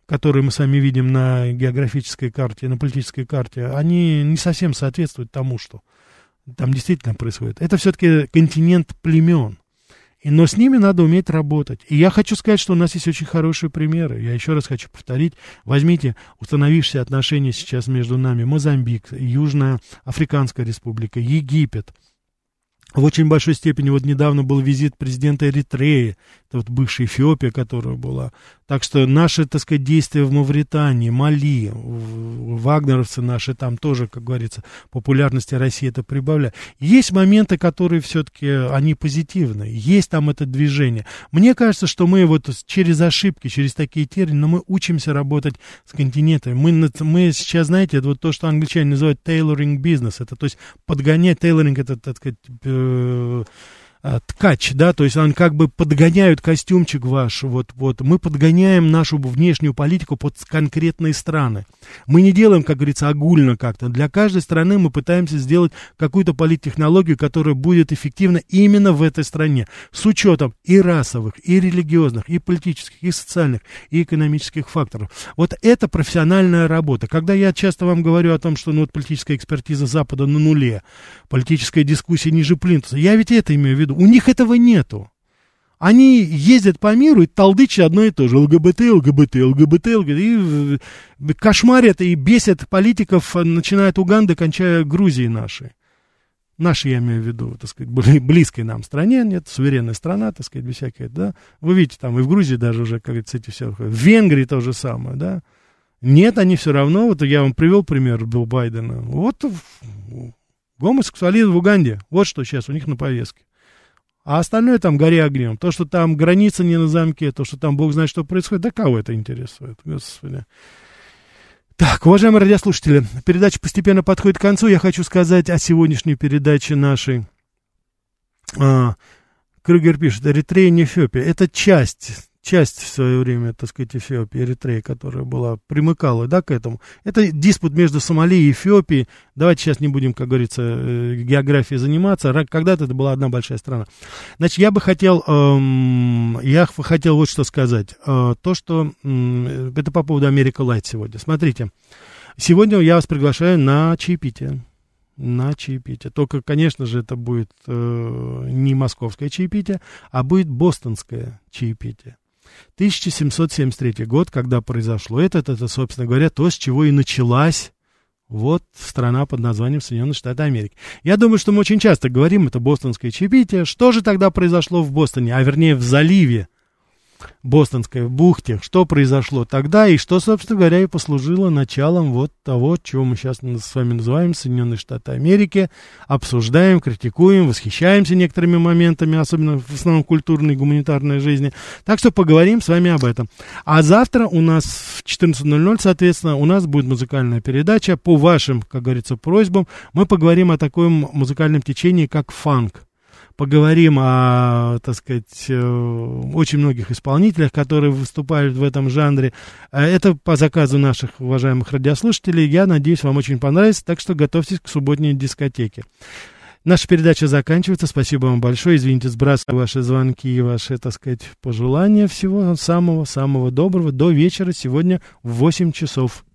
которые мы с вами видим на географической карте, на политической карте, они не совсем соответствуют тому, что там действительно происходит. Это все-таки континент племен. Но с ними надо уметь работать. И я хочу сказать, что у нас есть очень хорошие примеры. Я еще раз хочу повторить. Возьмите установившиеся отношения сейчас между нами. Мозамбик, Южная Африканская Республика, Египет – в очень большой степени вот недавно был визит президента Эритреи, это вот бывшая Эфиопия, которая была. Так что наши, так сказать, действия в Мавритании, Мали, вагнеровцы наши там тоже, как говорится, популярности России это прибавляет. Есть моменты, которые все-таки, они позитивные. Есть там это движение. Мне кажется, что мы вот через ошибки, через такие термины, но мы учимся работать с континентами. Мы, мы сейчас, знаете, вот то, что англичане называют tailoring business. Это то есть подгонять, tailoring это, так сказать, э, ткач, да, то есть он как бы подгоняют костюмчик ваш, вот, вот, мы подгоняем нашу внешнюю политику под конкретные страны. Мы не делаем, как говорится, огульно как-то. Для каждой страны мы пытаемся сделать какую-то политтехнологию, которая будет эффективна именно в этой стране, с учетом и расовых, и религиозных, и политических, и социальных, и экономических факторов. Вот это профессиональная работа. Когда я часто вам говорю о том, что ну, вот политическая экспертиза Запада на нуле, политическая дискуссия ниже плинтуса, я ведь это имею в виду. У них этого нету. Они ездят по миру и толдычат одно и то же. ЛГБТ, ЛГБТ, ЛГБТ, ЛГБТ. И кошмарят и бесят политиков, начиная от Уганды, кончая Грузией нашей. Наши, я имею в виду, так сказать, близкой нам стране, нет, суверенная страна, так сказать, без всякой, да. Вы видите, там и в Грузии даже уже, как говорится, эти все, в Венгрии то же самое, да. Нет, они все равно, вот я вам привел пример Билл Байдена, вот гомосексуализм в Уганде, вот что сейчас у них на повестке. А остальное там горе огнем. То, что там граница не на замке, то, что там бог знает, что происходит, да кого это интересует, господи. Так, уважаемые радиослушатели, передача постепенно подходит к концу. Я хочу сказать о сегодняшней передаче нашей. А, Крюгер пишет, Эритрея не Эфиопия. Это часть часть в свое время, так сказать, Эфиопии, Эритреи, которая была, примыкала, да, к этому. Это диспут между Сомали и Эфиопией. Давайте сейчас не будем, как говорится, э, географией заниматься. Когда-то это была одна большая страна. Значит, я бы хотел, эм, я хотел вот что сказать. Э, то, что, э, это по поводу Америка Лайт сегодня. Смотрите, сегодня я вас приглашаю на чаепитие на чаепитие. Только, конечно же, это будет э, не московское чаепитие, а будет бостонское чаепитие. 1773 год, когда произошло это, это, собственно говоря, то, с чего и началась вот страна под названием Соединенные Штаты Америки. Я думаю, что мы очень часто говорим, это бостонское чаепитие. Что же тогда произошло в Бостоне, а вернее в заливе Бостонской бухте, что произошло тогда и что, собственно говоря, и послужило началом вот того, чего мы сейчас с вами называем Соединенные Штаты Америки, обсуждаем, критикуем, восхищаемся некоторыми моментами, особенно в основном культурной и гуманитарной жизни. Так что поговорим с вами об этом. А завтра у нас в 14.00, соответственно, у нас будет музыкальная передача. По вашим, как говорится, просьбам мы поговорим о таком музыкальном течении, как фанк поговорим о, так сказать, э, очень многих исполнителях, которые выступают в этом жанре. Э, это по заказу наших уважаемых радиослушателей. Я надеюсь, вам очень понравится, так что готовьтесь к субботней дискотеке. Наша передача заканчивается. Спасибо вам большое. Извините, сбрасываю ваши звонки и ваши, так сказать, пожелания. Всего самого-самого доброго. До вечера сегодня в 8 часов.